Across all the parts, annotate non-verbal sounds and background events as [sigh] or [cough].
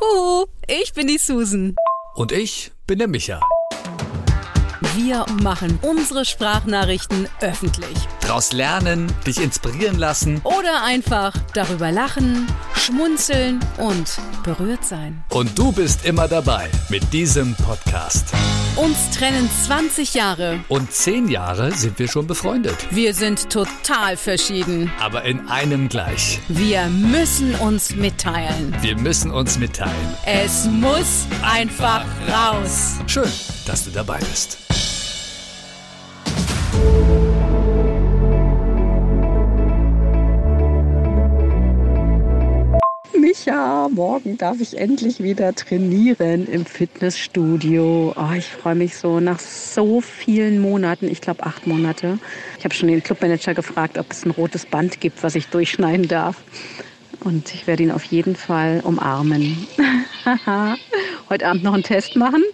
Huhu, ich bin die Susan. Und ich bin der Micha. Wir machen unsere Sprachnachrichten öffentlich. Daraus lernen, dich inspirieren lassen. Oder einfach darüber lachen, schmunzeln und berührt sein. Und du bist immer dabei mit diesem Podcast. Uns trennen 20 Jahre. Und 10 Jahre sind wir schon befreundet. Wir sind total verschieden. Aber in einem gleich. Wir müssen uns mitteilen. Wir müssen uns mitteilen. Es muss einfach raus. Schön, dass du dabei bist. Micha, morgen darf ich endlich wieder trainieren im Fitnessstudio. Oh, ich freue mich so nach so vielen Monaten, ich glaube acht Monate. Ich habe schon den Clubmanager gefragt, ob es ein rotes Band gibt, was ich durchschneiden darf. Und ich werde ihn auf jeden Fall umarmen. [laughs] Heute Abend noch einen Test machen.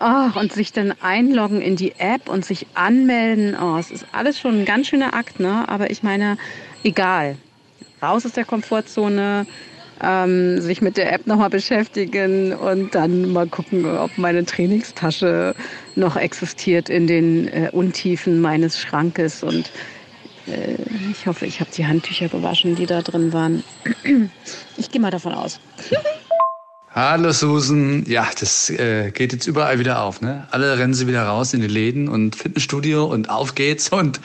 Oh, und sich dann einloggen in die App und sich anmelden. Oh, es ist alles schon ein ganz schöner Akt, ne? Aber ich meine, egal raus aus der Komfortzone, ähm, sich mit der App nochmal beschäftigen und dann mal gucken, ob meine Trainingstasche noch existiert in den äh, Untiefen meines Schrankes. Und äh, ich hoffe, ich habe die Handtücher gewaschen, die da drin waren. Ich gehe mal davon aus. Hallo Susan. Ja, das äh, geht jetzt überall wieder auf. Ne? Alle rennen sie wieder raus in die Läden und Fitnessstudio und auf geht's. Und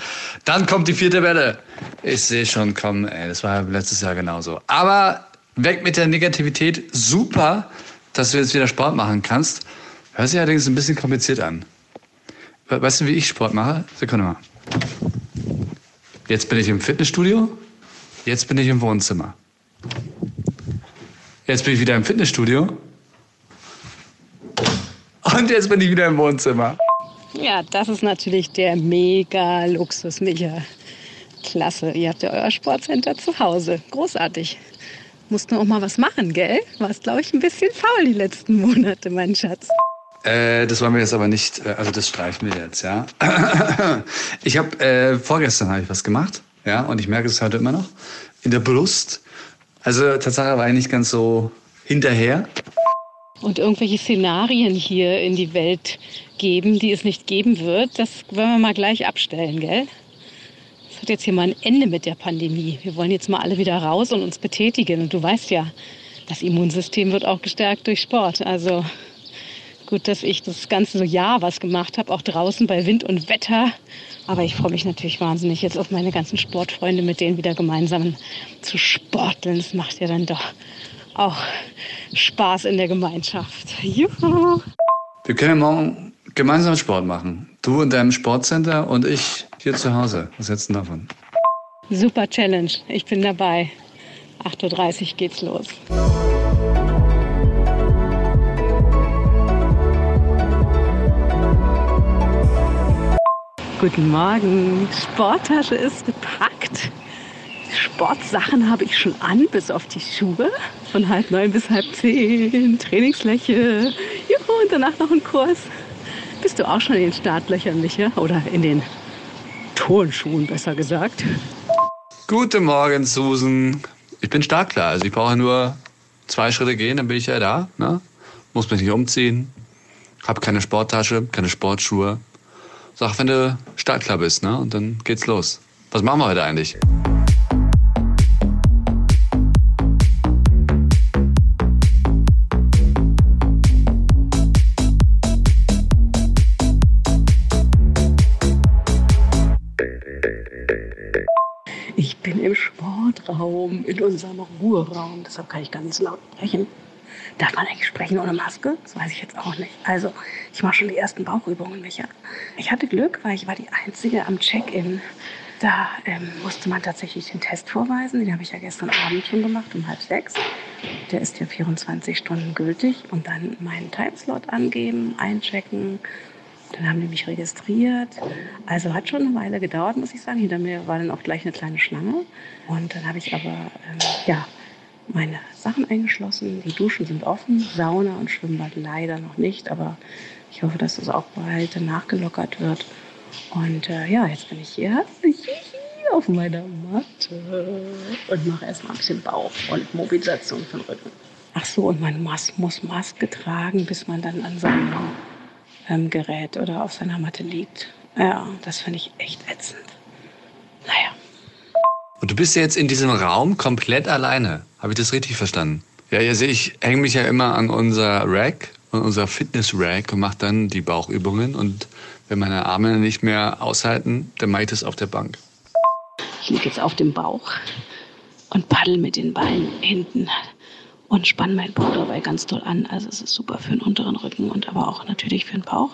dann kommt die vierte Welle. Ich sehe schon kommen, ey, das war letztes Jahr genauso. Aber weg mit der Negativität. Super, dass du jetzt wieder Sport machen kannst. Hört sich allerdings ein bisschen kompliziert an. Weißt du, wie ich Sport mache? Sekunde mal. Jetzt bin ich im Fitnessstudio. Jetzt bin ich im Wohnzimmer. Jetzt bin ich wieder im Fitnessstudio. Und jetzt bin ich wieder im Wohnzimmer. Ja, das ist natürlich der mega Luxus, Micha. Klasse, ihr habt ja euer Sportcenter zu Hause. Großartig. Musst nur auch mal was machen, gell? Warst, glaube ich, ein bisschen faul die letzten Monate, mein Schatz. Äh, das wollen wir jetzt aber nicht, äh, also das streichen wir jetzt, ja. [clears throat] Ich habe, äh, vorgestern habe ich was gemacht, ja, und ich merke es heute immer noch, in der Brust. Also Tatsache war ich nicht ganz so hinterher. Und irgendwelche Szenarien hier in die Welt geben, die es nicht geben wird, das wollen wir mal gleich abstellen, gell? Es hat jetzt hier mal ein Ende mit der Pandemie. Wir wollen jetzt mal alle wieder raus und uns betätigen. Und du weißt ja, das Immunsystem wird auch gestärkt durch Sport. Also gut, dass ich das ganze Jahr was gemacht habe, auch draußen bei Wind und Wetter. Aber ich freue mich natürlich wahnsinnig jetzt auf meine ganzen Sportfreunde, mit denen wieder gemeinsam zu sporteln. Das macht ja dann doch auch Spaß in der Gemeinschaft. Juhu! Wir können morgen gemeinsam Sport machen. Du in deinem Sportcenter und ich hier zu Hause. Was hältst du davon? Super Challenge. Ich bin dabei. 8.30 Uhr geht's los. Guten Morgen. Sporttasche ist gepackt. Sportsachen habe ich schon an, bis auf die Schuhe. Von halb neun bis halb zehn. Trainingsfläche. Juhu, und danach noch ein Kurs. Bist du auch schon in den Startlöchern, Micha? Oder in den Turnschuhen, besser gesagt? Guten Morgen, Susan. Ich bin startklar. Also ich brauche nur zwei Schritte gehen, dann bin ich ja da. Ne? Muss mich nicht umziehen. Hab keine Sporttasche, keine Sportschuhe. Sag, wenn du startklar bist, ne? Und dann geht's los. Was machen wir heute eigentlich? Im Sportraum, in unserem Ruheraum. Deshalb kann ich ganz laut sprechen. Darf man eigentlich sprechen ohne Maske? Das weiß ich jetzt auch nicht. Also, ich mache schon die ersten Bauchübungen, Micha. Ich hatte Glück, weil ich war die Einzige am Check-in. Da ähm, musste man tatsächlich den Test vorweisen. Den habe ich ja gestern Abend schon gemacht, um halb sechs. Der ist ja 24 Stunden gültig. Und dann meinen Timeslot angeben, einchecken. Dann haben die mich registriert. Also hat schon eine Weile gedauert, muss ich sagen. Hinter mir war dann auch gleich eine kleine Schlange. Und dann habe ich aber, ähm, ja, meine Sachen eingeschlossen. Die Duschen sind offen, Sauna und Schwimmbad leider noch nicht, aber ich hoffe, dass das auch bald nachgelockert wird. Und äh, ja, jetzt bin ich hier auf meiner Matte und mache erstmal ein bisschen Bauch und Mobilisation von Rücken. Ach so, und man muss, Maske tragen, bis man dann an seinem ähm, Gerät oder auf seiner Matte liegt. Ja, das finde ich echt ätzend. Naja. Und du bist ja jetzt in diesem Raum komplett alleine. Habe ich das richtig verstanden? Ja, ihr seht, ich hänge mich ja immer an unser Rack, an unser Fitness-Rack und mache dann die Bauchübungen. Und wenn meine Arme nicht mehr aushalten, dann mache ich das auf der Bank. Ich liege jetzt auf dem Bauch und paddel mit den Beinen hinten und spanne meinen Bauch dabei ganz toll an. Also es ist super für den unteren Rücken und aber auch natürlich für den Bauch.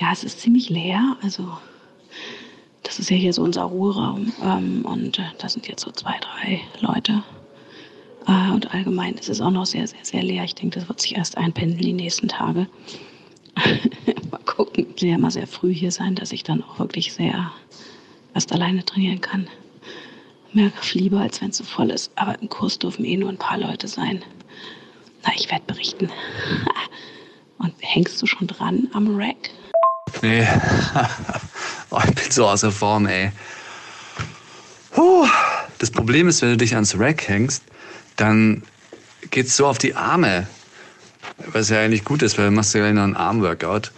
Ja, es ist ziemlich leer. Also das ist ja hier so unser Ruheraum ähm, und äh, da sind jetzt so zwei, drei Leute. Äh, und allgemein ist es auch noch sehr, sehr, sehr leer. Ich denke, das wird sich erst einpendeln die nächsten Tage. [laughs] mal gucken. Ich will ja mal sehr früh hier sein, dass ich dann auch wirklich sehr erst alleine trainieren kann. Mehr lieber, als wenn es so voll ist. Aber im Kurs dürfen eh nur ein paar Leute sein. Na, ich werde berichten. [laughs] Und hängst du schon dran am Rack? Nee. [laughs] oh, ich bin so außer Form, ey. Puh. Das Problem ist, wenn du dich ans Rack hängst, dann geht's so auf die Arme. Was ja eigentlich gut ist, weil du machst ja gleich noch einen Armworkout.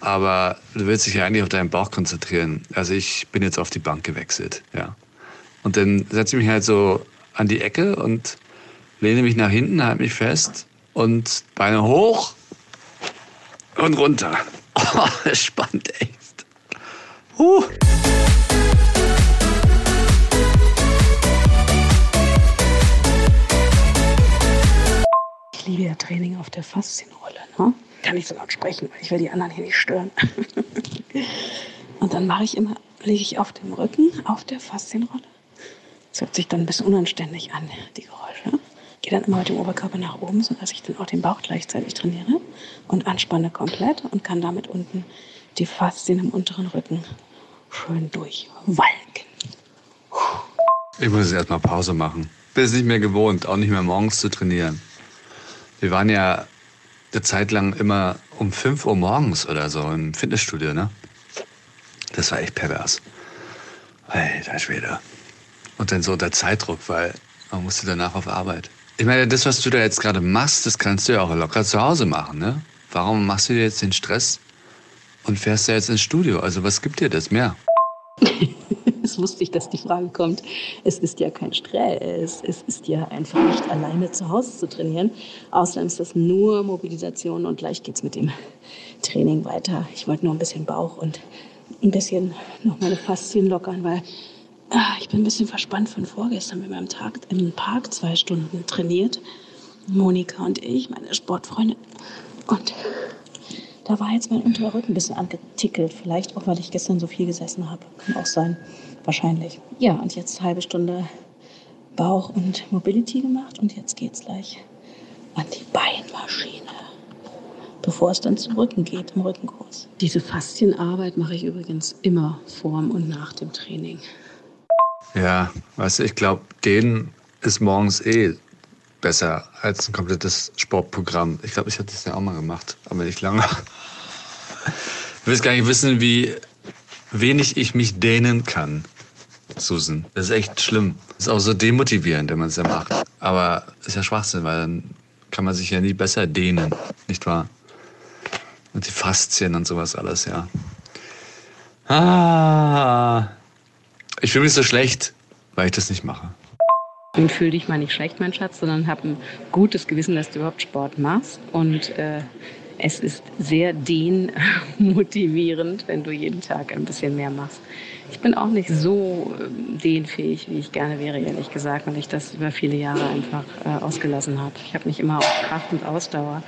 Aber du willst dich ja eigentlich auf deinen Bauch konzentrieren. Also ich bin jetzt auf die Bank gewechselt, ja. Und dann setze ich mich halt so an die Ecke und lehne mich nach hinten, halte mich fest und Beine hoch und runter. [laughs] Oh, das spannt echt. Huh. Ich liebe ja Training auf der Faszienrolle. Ne? Kann ich so laut sprechen, weil ich will die anderen hier nicht stören. [laughs] und dann mache ich immer, lege ich auf dem Rücken auf der Faszienrolle. Das hört sich dann ein bisschen unanständig an, die Geräusche. Gehe dann immer mit dem Oberkörper nach oben, sodass ich dann auch den Bauch gleichzeitig trainiere und anspanne komplett und kann damit unten die Faszien im unteren Rücken schön durchwalken. Ich muss jetzt erstmal Pause machen. Bin es nicht mehr gewohnt, auch nicht mehr morgens zu trainieren. Wir waren ja eine Zeit lang immer um 5 Uhr morgens oder so im Fitnessstudio, ne? Das war echt pervers. Alter Schwede. Und dann so unter Zeitdruck, weil man musste danach auf Arbeit. Ich meine, das, was du da jetzt gerade machst, das kannst du ja auch locker zu Hause machen, ne? Warum machst du dir jetzt den Stress und fährst da jetzt ins Studio? Also was gibt dir das mehr? [laughs] Es wusste ich, dass die Frage kommt. Es ist ja kein Stress. Es ist ja einfach nicht alleine zu Hause zu trainieren. Außerdem ist das nur Mobilisation und gleich geht's mit dem Training weiter. Ich wollte nur ein bisschen Bauch und ein bisschen noch meine Faszien lockern, weil ah, ich bin ein bisschen verspannt von vorgestern. Wir haben im, Tag, im Park zwei Stunden trainiert. Monika und ich, meine Sportfreundin. Und da war jetzt mein unterer Rücken ein bisschen angetickelt. Vielleicht auch, weil ich gestern so viel gesessen habe. Kann auch sein. Wahrscheinlich. Ja, und jetzt halbe Stunde Bauch und Mobility gemacht. Und jetzt geht's gleich an die Beinmaschine. Bevor es dann zum Rücken geht, im Rückenkurs. Diese Faszienarbeit mache ich übrigens immer vorm und nach dem Training. Ja, weißt du, ich glaube, denen ist morgens eh besser als ein komplettes Sportprogramm. Ich glaube, ich hatte das ja auch mal gemacht, aber nicht lange. Ich will gar nicht wissen, wie wenig ich mich dehnen kann, Susan. Das ist echt schlimm. Das ist auch so demotivierend, wenn man es ja macht. Aber ist ja Schwachsinn, weil dann kann man sich ja nie besser dehnen, nicht wahr? Und die Faszien und sowas alles, ja. Ah, ich fühle mich so schlecht, weil ich das nicht mache. Und fühl dich mal nicht schlecht, mein Schatz, sondern hab ein gutes Gewissen, dass du überhaupt Sport machst. Und äh, es ist sehr dehnmotivierend, wenn du jeden Tag ein bisschen mehr machst. Ich bin auch nicht so ähm, dehnfähig, wie ich gerne wäre, ehrlich gesagt, weil ich das über viele Jahre einfach äh, ausgelassen habe. Ich habe mich immer auf Kraft und Ausdauer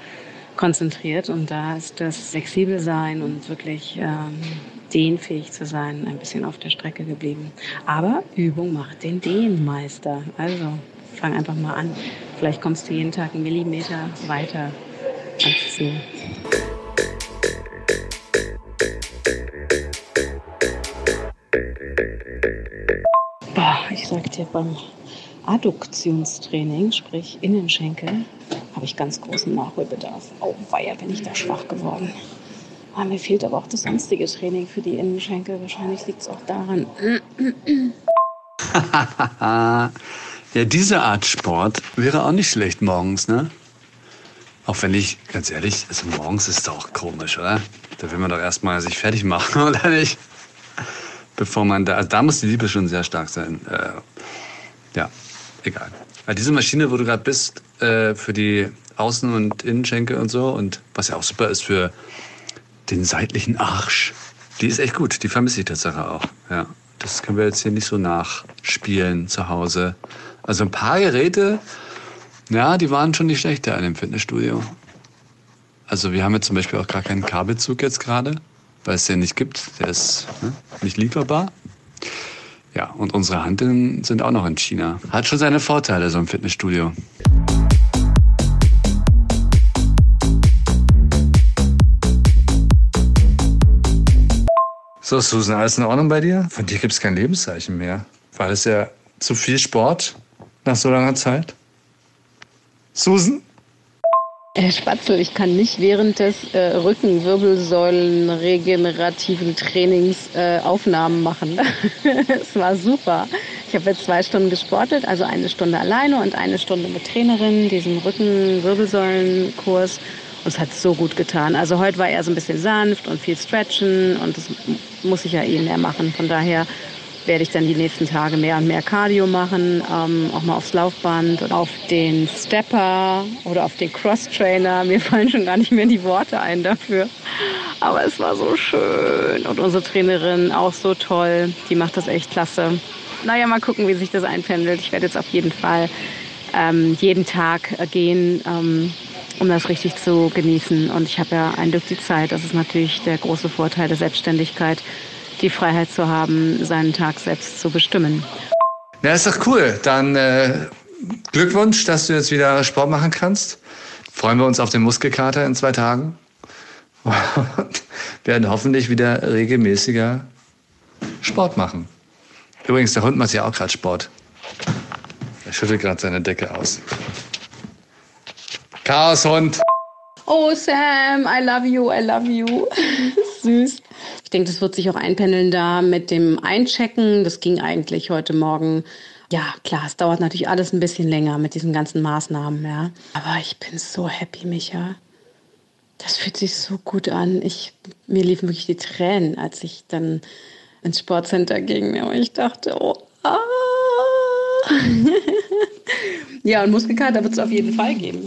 konzentriert und da ist das flexibel sein und wirklich ähm, dehnfähig zu sein ein bisschen auf der Strecke geblieben. Aber Übung macht den Dehnmeister. Also fang einfach mal an. Vielleicht kommst du jeden Tag einen Millimeter weiter ans Ziel. Boah, ich sag dir, beim Adduktionstraining, sprich Innenschenkel, habe ich ganz großen Nachholbedarf. Oh, weia, bin ich da schwach geworden. Ah, mir fehlt aber auch das sonstige Training für die Innenschenkel. Wahrscheinlich liegt es auch daran. [laughs] ja, diese Art Sport wäre auch nicht schlecht morgens, ne? Auch wenn ich, ganz ehrlich, also morgens ist es auch komisch, oder? Da will man doch erstmal sich fertig machen, [laughs] oder nicht? Bevor man da, also da muss die Liebe schon sehr stark sein. Äh, ja, egal. Weil diese Maschine, wo du gerade bist, äh, für die Außen- und Innenschenkel und so, und was ja auch super ist für den seitlichen Arsch, die ist echt gut. Die vermisse ich tatsächlich auch. Ja, das können wir jetzt hier nicht so nachspielen zu Hause. Also ein paar Geräte, ja, die waren schon nicht schlechter in dem Fitnessstudio. Also wir haben jetzt zum Beispiel auch gar keinen Kabelzug jetzt gerade, weil es den nicht gibt. Der ist ne, nicht lieferbar. Ja, und unsere Handeln sind auch noch in China. Hat schon seine Vorteile, so ein Fitnessstudio. So, Susan, alles in Ordnung bei dir? Von dir gibt es kein Lebenszeichen mehr. War das ja zu viel Sport nach so langer Zeit? Susan? Herr Spatzel, ich kann nicht während des äh, Rückenwirbelsäulen-regenerativen Trainings äh, Aufnahmen machen. [laughs] Es war super. Ich habe jetzt zwei Stunden gesportet, also eine Stunde alleine und eine Stunde mit Trainerin, diesen Rückenwirbelsäulen-Kurs. Und es hat so gut getan. Also heute war eher so ein bisschen sanft und viel Stretchen und das muss ich ja eh mehr machen. Von daher werde ich dann die nächsten Tage mehr und mehr Cardio machen, ähm, auch mal aufs Laufband und auf den Stepper oder auf den Cross-Trainer. Mir [laughs] fallen schon gar nicht mehr die Worte ein dafür. Aber es war so schön und unsere Trainerin auch so toll. Die macht das echt klasse. Naja, mal gucken, wie sich das einpendelt. Ich werde jetzt auf jeden Fall ähm, jeden Tag gehen. Ähm, um das richtig zu genießen. Und ich habe ja ein Glück die Zeit. Das ist natürlich der große Vorteil der Selbstständigkeit, die Freiheit zu haben, seinen Tag selbst zu bestimmen. Ja, ist doch cool. Dann äh, Glückwunsch, dass du jetzt wieder Sport machen kannst. Freuen wir uns auf den Muskelkater in zwei Tagen. [laughs] Und werden hoffentlich wieder regelmäßiger Sport machen. Übrigens, der Hund macht ja auch gerade Sport. Er schüttelt gerade seine Decke aus. Chaoshund. Oh Sam, I love you, I love you. [laughs] Süß. Ich denke, das wird sich auch einpendeln da mit dem Einchecken. Das ging eigentlich heute Morgen. Ja, klar, es dauert natürlich alles ein bisschen länger mit diesen ganzen Maßnahmen, ja. Aber ich bin so happy, Micha. Das fühlt sich so gut an. Ich, mir liefen wirklich die Tränen, als ich dann ins Sportcenter ging. Und ich dachte, oh, ah. [laughs] ja, und Muskelkater wird es auf jeden Fall geben.